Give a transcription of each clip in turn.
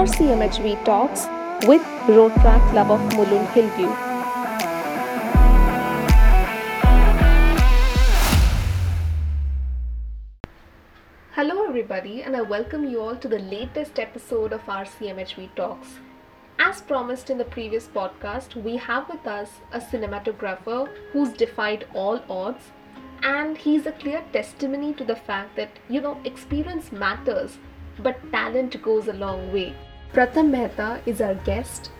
RCMHV Talks with Rotaract Club of Mulund Hillview. Hello, everybody, and I welcome you all to the latest episode of RCMHV Talks. As promised in the previous podcast, we have with us a cinematographer who's defied all odds, and he's a clear testimony to the fact that, you know, experience matters, but talent goes a long way. Pratham Mehta is our guest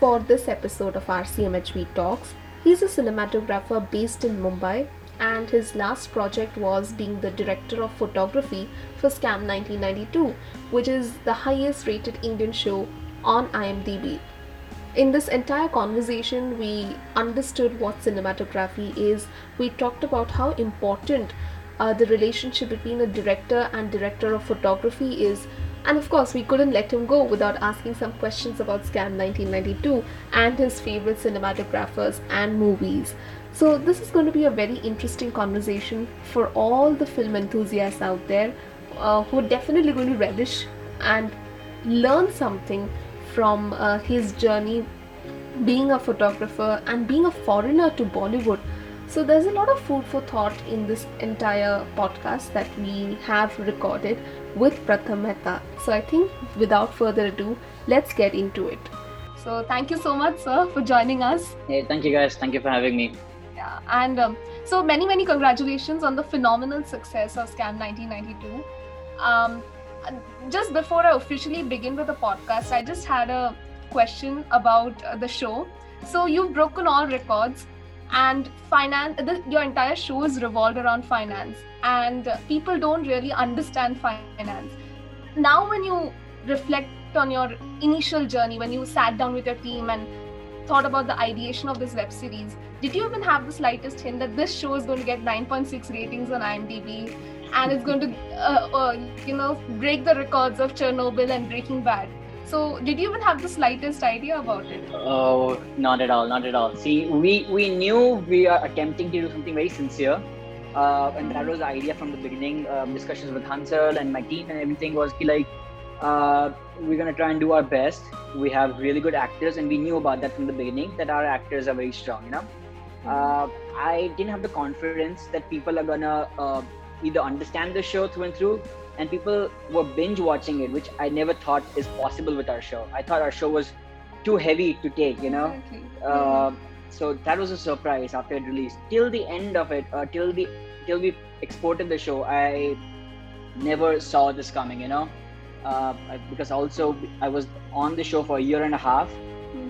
for this episode of RCMHV Talks. He's a cinematographer based in Mumbai, and his last project was being the director of photography for Scam 1992, which is the highest rated Indian show on IMDb. In this entire conversation, we understood what cinematography is. We talked about how important uh, the relationship between a director and director of photography is. And of course, we couldn't let him go without asking some questions about Scam 1992 and his favorite cinematographers and movies. So, this is going to be a very interesting conversation for all the film enthusiasts out there uh, who are definitely going to relish and learn something from uh, his journey being a photographer and being a foreigner to Bollywood. So there's a lot of food for thought in this entire podcast that we have recorded with Pratham Mehta. So I think without further ado, let's get into it. So thank you so much, sir, for joining us. Hey, thank you guys. Thank you for having me. Yeah, and um, so many, many congratulations on the phenomenal success of Scam 1992. Um, just before I officially begin with the podcast, I just had a question about uh, the show. So you've broken all records, and finance. The, your entire show is revolved around finance, and people don't really understand finance. Now, when you reflect on your initial journey, when you sat down with your team and thought about the ideation of this web series, did you even have the slightest hint that this show is going to get 9.6 ratings on IMDb and it's going to, uh, uh, you know, break the records of Chernobyl and Breaking Bad? So, did you even have the slightest idea about it? Oh, not at all, not at all. See, we we knew we are attempting to do something very sincere, uh, and that was the idea from the beginning. Um, discussions with Hansel and my team and everything was like, uh, we're gonna try and do our best. We have really good actors, and we knew about that from the beginning that our actors are very strong. You know, uh, I didn't have the confidence that people are gonna uh, either understand the show through and through, and people were binge watching it, which I never thought is possible with our show. I thought our show was too heavy to take. You know, Exactly. uh, so that was a surprise after it released. Till the end of it, uh, till the till we exported the show, I never saw this coming. You know, uh, because also I was on the show for a year and a half,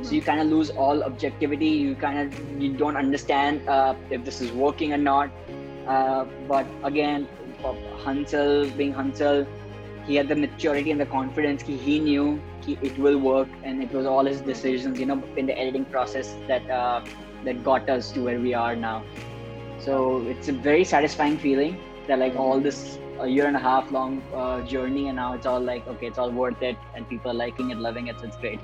so you kind of lose all objectivity. You kind of you don't understand uh, if this is working or not. Uh, but again, Hansel being Hansel, he had the maturity and the confidence. He, he knew he, it will work, and it was all his decisions, you know, in the editing process that uh, that got us to where we are now. So it's a very satisfying feeling that like all this a year and a half long uh, journey, and now it's all like okay, it's all worth it, and people are liking it, loving it. So it's great.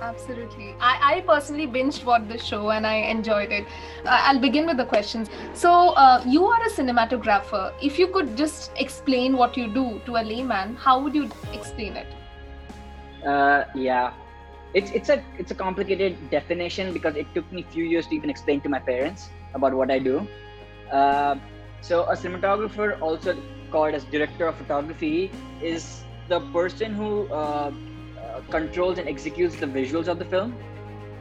Absolutely. I, I personally binged watched the show and I enjoyed it. Uh, I'll begin with the questions. So, uh, you are a cinematographer. If you could just explain what you do to a layman, how would you explain it? Uh, yeah, it's it's a it's a complicated definition because it took me a few years to even explain to my parents about what I do. Uh, so a cinematographer, also called as director of photography, is the person who uh, controls and executes the visuals of the film.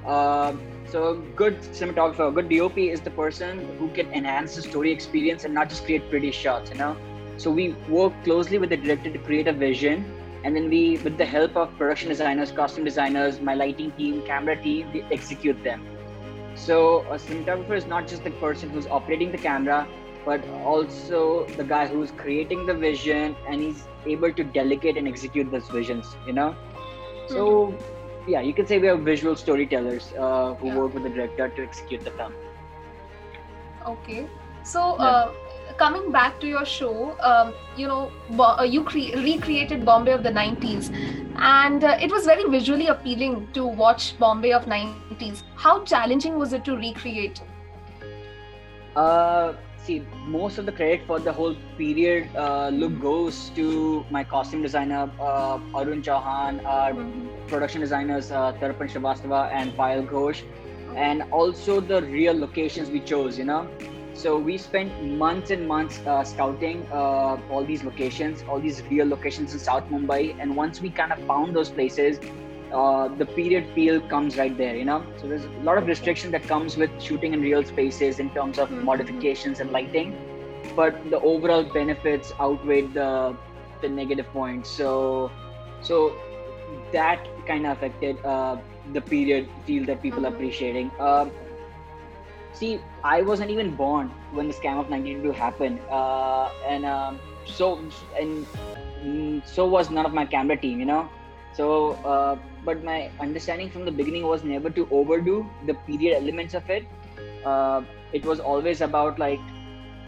Uh, so a good cinematographer, a good DOP is the person who can enhance the story experience and not just create pretty shots. You know, so we work closely with the director to create a vision and then we with the help of production designers costume designers my lighting team camera team we execute them so a cinematographer is not just the person who's operating the camera but also the guy who's creating the vision and he's able to delegate and execute those visions you know so yeah you can say we are visual storytellers uh, who Yeah. work with the director to execute the film Okay. So, uh, coming back to your show, um, you know, uh, you cre- recreated Bombay of the 90s, and uh, it was very visually appealing to watch Bombay of 90s. How challenging was it to recreate? Uh, see most of the credit for the whole period uh, look goes to my costume designer uh, Arun Chauhan, our Mhm. production designers uh, Tarpan Shrivastava and Payal Ghosh, and also the real locations we chose. You know, so we spent months and months uh, scouting uh, all these locations, all these real locations in South Mumbai, and once we kind of found those places. Uh, the period feel comes right there, you know. So there's a lot of restriction that comes with shooting in real spaces in terms of Mhm. modifications and lighting, but the overall benefits outweigh the the negative points. So so that kind of affected uh, the period feel that people are Mhm. appreciating. Um, see, I wasn't even born when the scam of 92 happened, uh, and um, so and mm, so was none of my camera team, you know. So, uh, but my understanding from the beginning was never to overdo the period elements of it. Uh, it was always about like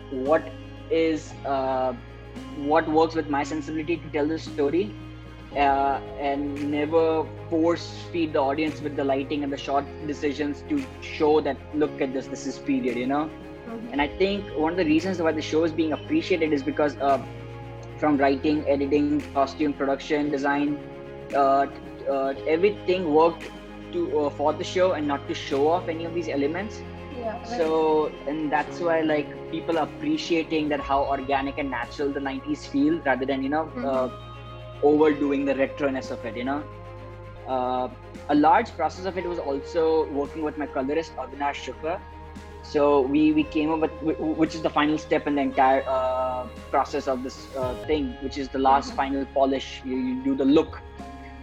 what is uh, what works with my sensibility to tell the story uh, and never force feed the audience with the lighting and the shot decisions to show that look at this this is period you know Mhm. and i think one of the reasons why the show is being appreciated is because uh, from writing editing costume production design uh, everything worked to uh, for the show and not to show off any of these elements Yeah. right. so and that's why like people are appreciating that how organic and natural the 90s feel rather than you know Mhm. uh, overdoing the retroness of it you know uh, a large process of it was also working with my colorist avinash shukla so we we came up with which is the final step in the entire uh, process of this uh, thing which is the last Mhm. final polish you, you do the look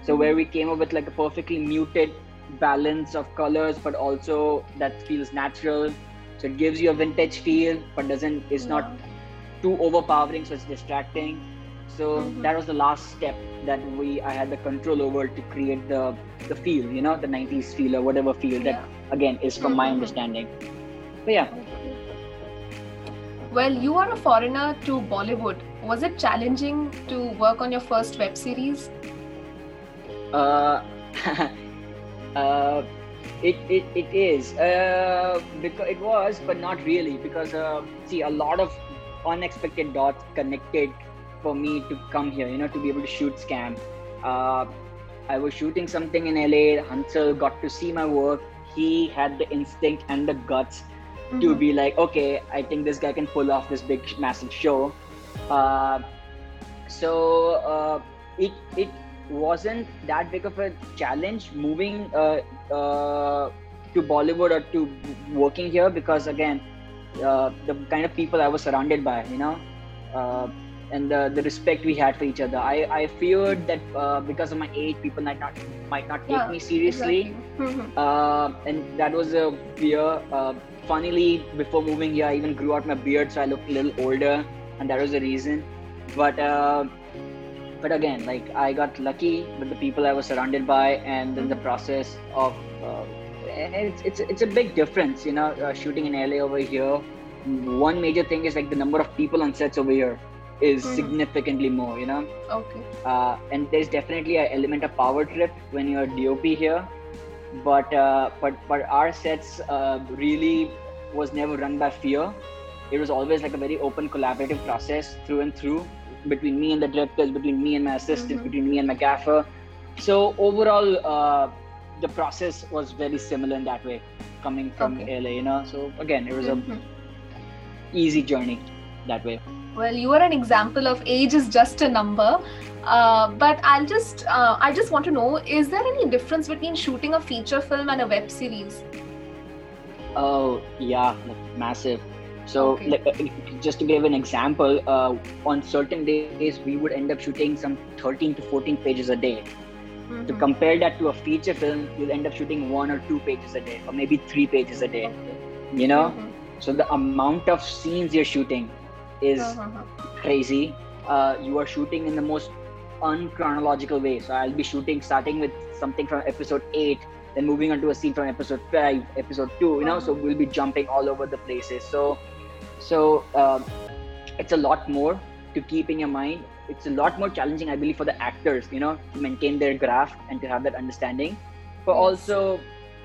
so where we came up with like a perfectly muted balance of colors but also that feels natural so it gives you a vintage feel but doesn't it's not too overpowering so it's distracting so Mhm. that was the last step that we i had the control over to create the the feel you know the 90s feel or whatever feel that again is from my Mhm. understanding but yeah Well, you are a foreigner to Bollywood. Was it challenging to work on your first web series? Uh, uh, it, it, it is uh, because it was but not really because uh, see a lot of unexpected dots connected for me to come here you know to be able to shoot scam uh, i was shooting something in la hansel got to see my work he had the instinct and the guts to Mhm. be like, okay, I think this guy can pull off this big, massive show. Uh, so uh, it it wasn't that big of a challenge moving uh, uh, to Bollywood or to working here because again, uh, the kind of people I was surrounded by, you know, uh, and the, the respect we had for each other. I, I feared that uh, because of my age, people might not might not take Yeah, me seriously Exactly. Mhm. uh, and that was a fear. Uh, funnily, before moving here, I even grew out my beard, so I looked a little older, and that was the reason. But uh, but again, like I got lucky with the people I was surrounded by, and then the process of uh, it's it's it's a big difference, you know, uh, shooting in LA over here. One major thing is like the number of people on sets over here is Mhm. significantly more, you know Okay. uh, and there's definitely an element of power trip when you're DOP here. But uh, but but our sets uh, really was never run by fear. It was always like a very open, collaborative process through and through between me and the directors, between me and my assistants, Mhm. between me and my gaffer. So overall, uh, the process was very similar in that way, coming from Okay. LA. You know, so again, it was a Mhm. easy journey that way. Well, you are an example of age is just a number. Uh, but I'll just, uh, I just want to know: is there any difference between shooting a feature film and a web series? Oh yeah, massive. So Okay. like, uh, just to give an example, uh, on certain days we would end up shooting some 13 to 14 pages a day. To Mhm. compare that to a feature film, you'll end up shooting one or two pages a day, or maybe three pages a day. You know, Mhm. so the amount of scenes you're shooting is Uh-huh. crazy. Uh, you are shooting in the most unchronological way. So I'll be shooting starting with something from episode eight, then moving on to a scene from episode five, episode two. You know, so we'll be jumping all over the places. So, so um, it's a lot more to keep in your mind. It's a lot more challenging, I believe, for the actors. You know, to maintain their graph and to have that understanding. But also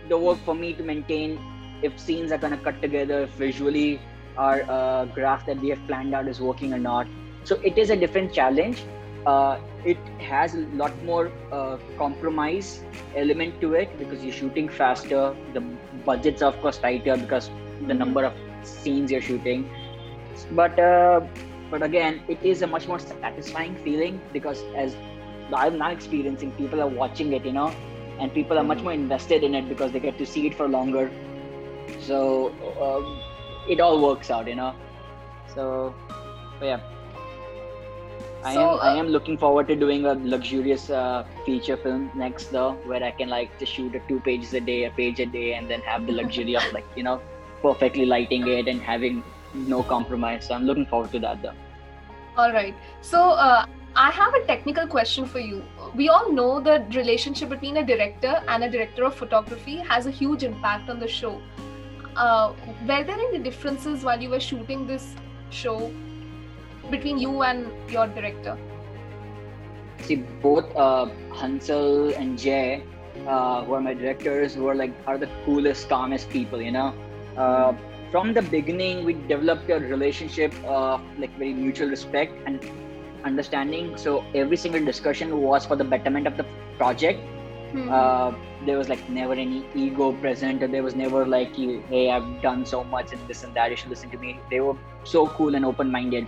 the work for me to maintain if scenes are gonna cut together, if visually our uh, graph that we have planned out is working or not. So it is a different challenge. Uh, it has a lot more uh, compromise element to it because you're shooting faster. The budgets are of course tighter because the number of scenes you're shooting. But uh, but again, it is a much more satisfying feeling because as I'm now experiencing, people are watching it, you know, and people are much more invested in it because they get to see it for longer. So um, it all works out, you know. So, yeah. I So, am I uh, am looking forward to doing a luxurious uh, feature film next though, where I can like just shoot a two pages a day, a page a day, and then have the luxury of like you know perfectly lighting it and having no compromise. So I'm looking forward to that though. All right. So uh, I have a technical question for you. We all know the relationship between a director and a director of photography has a huge impact on the show. Uh, were there any differences while you were shooting this show between you and your director? see both uh, Hansel and Jay, uh, who are my directors, were like are the coolest, calmest people. You know, uh, from the beginning we developed a relationship of like very mutual respect and understanding. So every single discussion was for the betterment of the project. Hmm. Uh, there was like never any ego present, or there was never like, "Hey, I've done so much and this and that. You should listen to me." They were so cool and open-minded.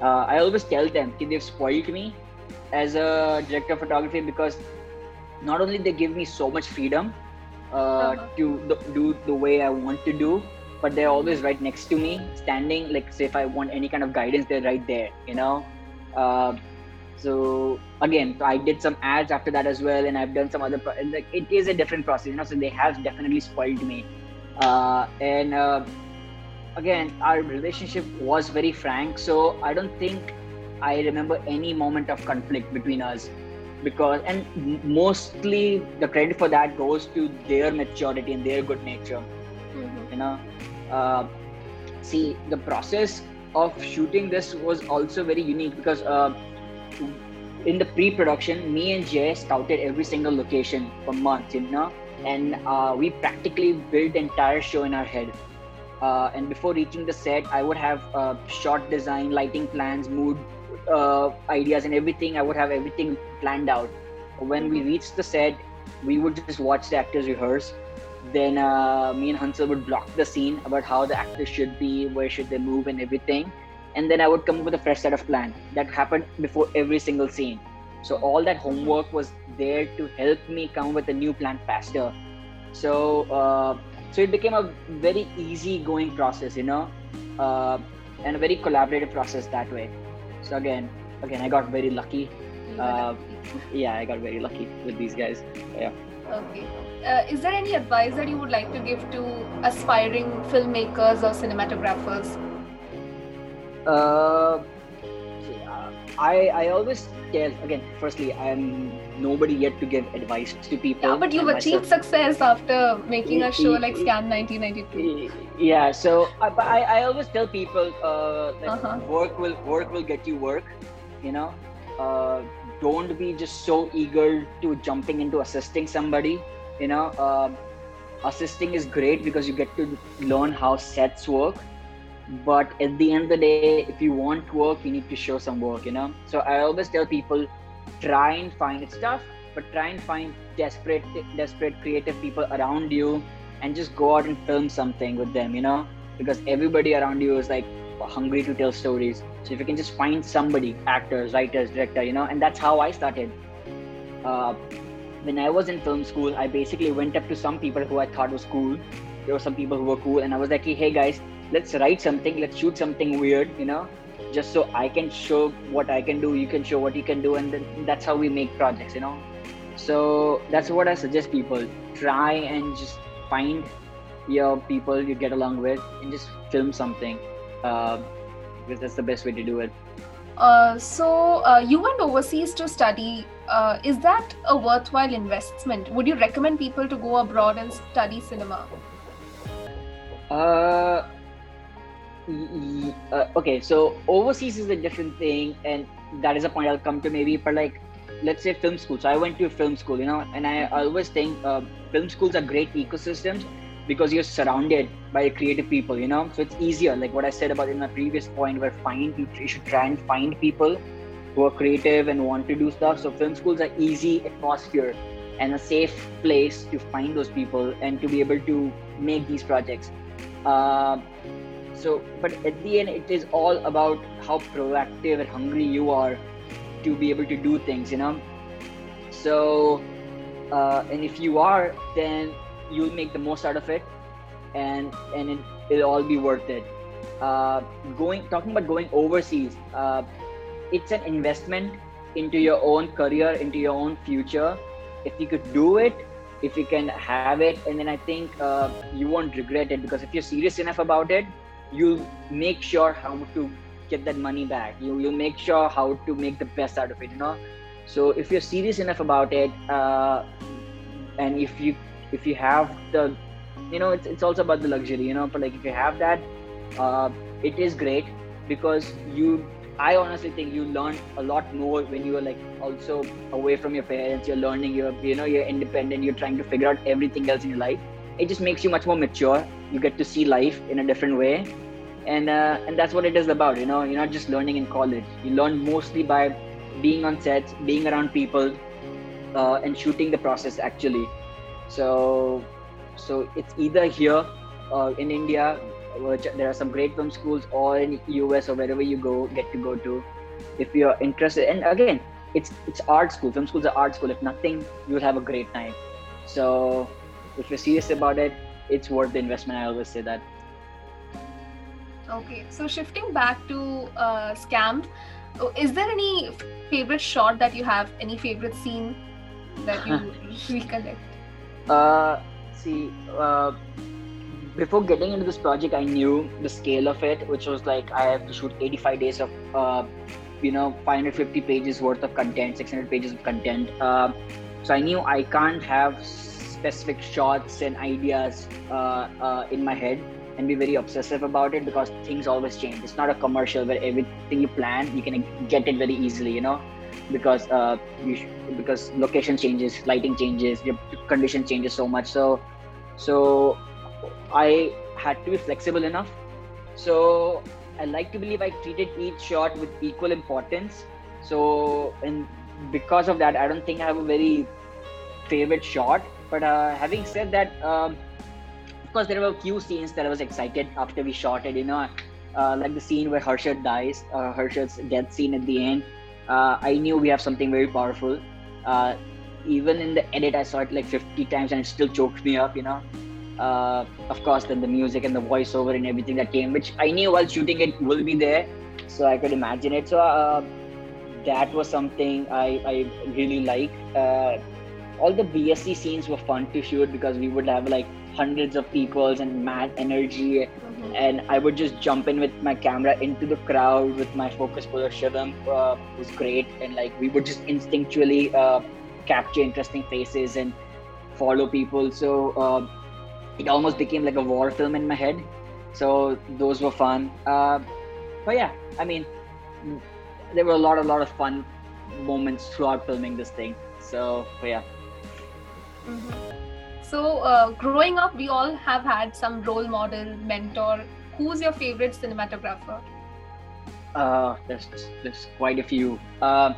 Uh, I always tell them, "Ki they've spoiled me as a director of photography because not only they give me so much freedom uh, Uh-huh. to the, do the way I want to do, but they're always right next to me, standing. Like, say, if I want any kind of guidance, they're right there. You know. Uh, so again, I did some ads after that as well, and I've done some other. Pro- like, it is a different process, you know. So they have definitely spoiled me, uh, and uh, again, our relationship was very frank. So I don't think I remember any moment of conflict between us because and mostly the credit for that goes to their maturity and their good nature Mhm. you know? Uh, see the process of shooting this was also very unique because uh, in the pre-production me and jay scouted every single location for months you know? And uh, we practically built the entire show in our head. Uh, and before reaching the set i would have uh, shot design lighting plans mood uh, ideas and everything. I would have everything planned out when we reached the set we would just watch the actors rehearse then uh, me and Hansel would block the scene about how the actors should be, where should they move, and everything. And then I would come up with a fresh set of plan that happened before every single scene. So all that homework was there to help me come with a new plan faster. So uh, so it became a very easy going process, you know, uh, and a very collaborative process that way. So again, again, I got very lucky. Uh, lucky. Yeah, I got very lucky with these guys. Yeah. Okay. Uh, is there any advice that you would like to give to aspiring filmmakers or cinematographers? Uh, uh, I I always tell again. Firstly, I'm nobody yet to give advice to people. Yeah, but you've achieved myself- success after making a show like Scam 1992. Yeah, so I, but I, I always tell people uh, that Uh-huh. work will work will get you work. You know, uh, don't be just so eager to jumping into assisting somebody. You know, uh, assisting is great because you get to learn how sets work. But at the end of the day, if you want work, you need to show some work. You know, so I always tell people, try and find it's tough, but try and find desperate, desperate creative people around you and just go out and film something with them, you know, because everybody around you is like hungry to tell stories. So if you can just find somebody, actors, writers, director, you know, and that's how I started. Uh, when I was in film school, I basically went up to some people who I thought was cool. There were some people who were cool, and I was like, hey guys, let's write something, let's shoot something weird, you know, just so I can show what I can do, you can show what you can do, and then that's how we make projects, you know. So that's what I suggest people try and just find your people you get along with and just film something uh, because that's the best way to do it. Uh, so uh, you went overseas to study. Uh, is that a worthwhile investment? Would you recommend people to go abroad and study cinema? Uh, y- y- uh, okay, so overseas is a different thing, and that is a point I'll come to maybe. But like, let's say film school. So I went to film school, you know, and I always think uh, film schools are great ecosystems because you're surrounded by creative people you know? So it's easier like what i said about in my previous point where find you should try and find people who are creative and want to do stuff. So film schools are easy atmosphere and a safe place to find those people and to be able to make these projects. Uh, so but at the end it is all about how proactive and hungry you are to be able to do things you know? So uh, and if you are then you'll make the most out of it and and it, will all be worth it. Uh, going talking about going overseas uh, it's an investment into your own career into your own future. If you could do it if you can have it and then i think uh, you won't regret it because if you're serious enough about it you'll make sure how to get that money back. You, you'll make sure how to make the best out of it you know? So if you're serious enough about it uh, and if you if you have the you know it's, it's also about the luxury you know but like if you have that uh, it is great because you i honestly think you learn a lot more when you are like also away from your parents you're learning you're you know you're independent you're trying to figure out everything else in your life. It just makes you much more mature. You get to see life in a different way. And uh, and that's what it is about you know you're not just learning in college. You learn mostly by being on sets being around people uh, and shooting the process actually so so it's either here uh, in india which there are some great film schools or in us or wherever you go get to go to if you're interested. And again it's it's art school. Film schools are art school. If nothing you'll have a great time so if you're serious about it it's worth the investment i always say that. Okay so shifting back to uh, scammed oh, is there any favorite shot that you have any favorite scene that you recollect uh see uh before getting into this project, I knew the scale of it, which was like I have to shoot 85 days of, uh, you know, 550 pages worth of content, 600 pages of content. Uh, so I knew I can't have specific shots and ideas uh, uh, in my head and be very obsessive about it because things always change. It's not a commercial where everything you plan you can get it very easily, you know, because uh, sh- because location changes, lighting changes, your condition changes so much. So so I had to be flexible enough. So I like to believe I treated each shot with equal importance. So and because of that, I don't think I have a very favorite shot. But uh, having said that, um, of course, there were a few scenes that I was excited after we shot it. You know, uh, like the scene where Harshad dies, uh, Harshad's death scene at the end. Uh, I knew we have something very powerful. Uh, even in the edit, I saw it like 50 times and it still choked me up. You know, uh, of course then the music and the voiceover and everything that came which i knew while shooting it will be there so i could imagine it so uh, that was something i, I really like uh, all the bse scenes were fun to shoot because we would have like hundreds of people and mad energy mm-hmm. and i would just jump in with my camera into the crowd with my focus puller shivam uh, was great and like we would just instinctually uh, capture interesting faces and follow people so uh, it almost became like a war film in my head. So those were fun. Uh, but yeah, I mean, there were a lot, a lot of fun moments throughout filming this thing. So, yeah. Mm-hmm. So, uh, growing up, we all have had some role model, mentor. Who's your favorite cinematographer? Uh, there's there's quite a few. Uh,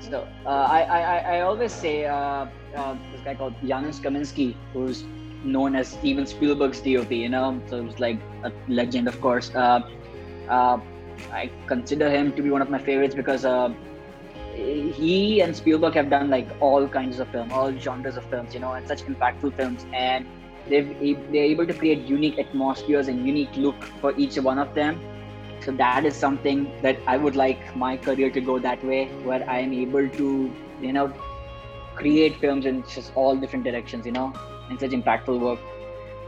so uh, I, I I always say uh, uh, this guy called Janusz Kaminski, who's known as Steven Spielberg's DOP. You know, so was like a legend, of course. I consider him to be one of my favorites because he and Spielberg have done like all kinds of film, all genres of films, you know, and such impactful films. And they've they're able to create unique atmospheres and unique look for each one of them. So that is something that I would like my career to go that way, where I am able to, you know, create films in just all different directions, you know, and such impactful work.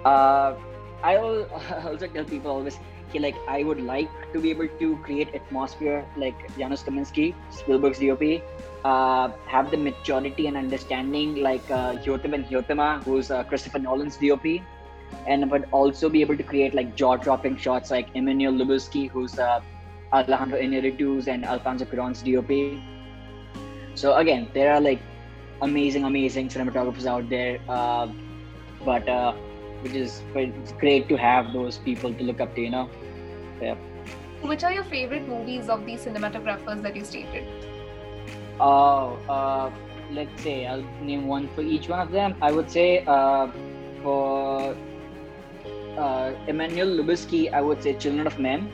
Uh, I also tell people always, like I would like to be able to create atmosphere like Janusz Kaminski, Spielberg's DOP, uh, have the maturity and understanding like uh, Hoyte van Hoytema, who's uh, Christopher Nolan's DOP, and but also be able to create like jaw-dropping shots like Emmanuel Lubezki, who's uh, Alejandro Inarritu's and Alfonso Cuarón's DOP. So again, there are like amazing, amazing cinematographers out there. Uh, but uh, which is it's great to have those people to look up to. You know. Yeah. Which are your favorite movies of these cinematographers that you stated? Oh, uh, let's say I'll name one for each one of them. I would say uh, for uh, Emmanuel Lubezki, I would say Children of Men.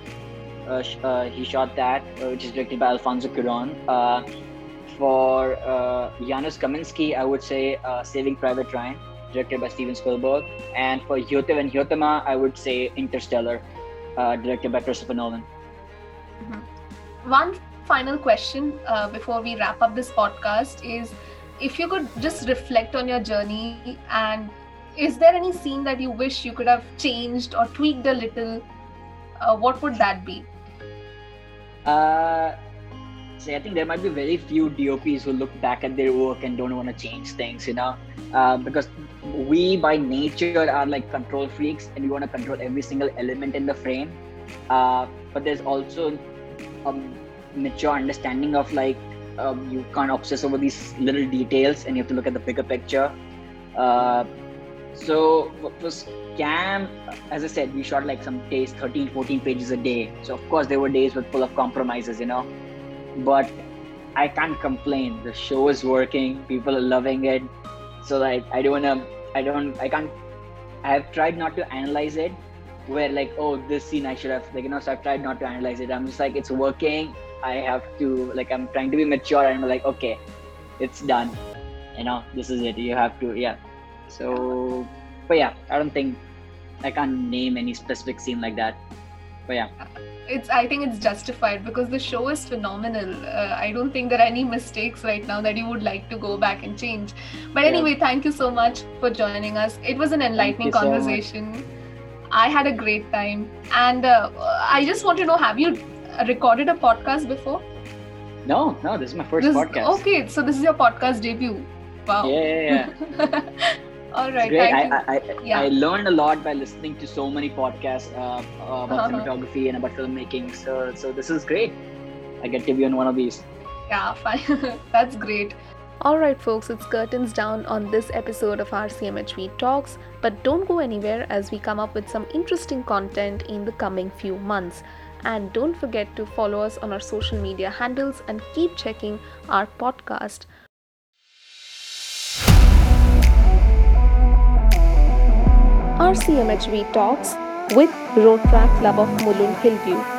Uh, uh, he shot that, uh, which is directed by Alfonso Cuarón. Uh, for uh, Janusz Kaminski, I would say Saving Private Ryan, directed by Steven Spielberg. And for Hoyte van Hoytema, I would say Interstellar, directed by Christopher Nolan. Mm-hmm. One final question before we wrap up this podcast is if you could just reflect on your journey and is there any scene that you wish you could have changed or tweaked a little uh, what would that be uh see i think there might be very few dops who look back at their work and don't want to change things you know? Uh, because we by nature are like control freaks and we want to control every single element in the frame. Uh, but there's also a mature understanding of like um, you can't obsess over these little details and you have to look at the bigger picture. Uh, so for scam as i said we shot like some days 13 14 pages a day. So of course there were days with full of compromises you know but i can't complain. The show is working. People are loving it. So like i don't wanna i don't i can't i have tried not to analyze it where like oh this scene i should have like you know so i've tried not to analyze it. I'm just like it's working. I have to like i'm trying to be mature and i'm like okay it's done. You know this is it. You have to yeah. So, but yeah, I don't think I can't name any specific scene like that. But yeah. It's. I think it's justified because the show is phenomenal. Uh, I don't think there are any mistakes right now that you would like to go back and change. But anyway, yeah. thank you so much for joining us. It was an enlightening conversation. So I had a great time, and uh, I just want to know: Have you recorded a podcast before? No, no. This is my first this, podcast. Okay, so this is your podcast debut. Wow. Yeah, yeah, yeah. All right. great. I, I, yeah. I learned a lot by listening to so many podcasts uh, about uh-huh. cinematography and about filmmaking. So, so this is great. I get to be on one of these. Yeah, fine. That's great. Alright, folks, it's curtains down on this episode of RCMHV Talks, but don't go anywhere as we come up with some interesting content in the coming few months. And don't forget to follow us on our social media handles and keep checking our podcast RCMHV Talks with Rotaract Club of Mulund Hillview.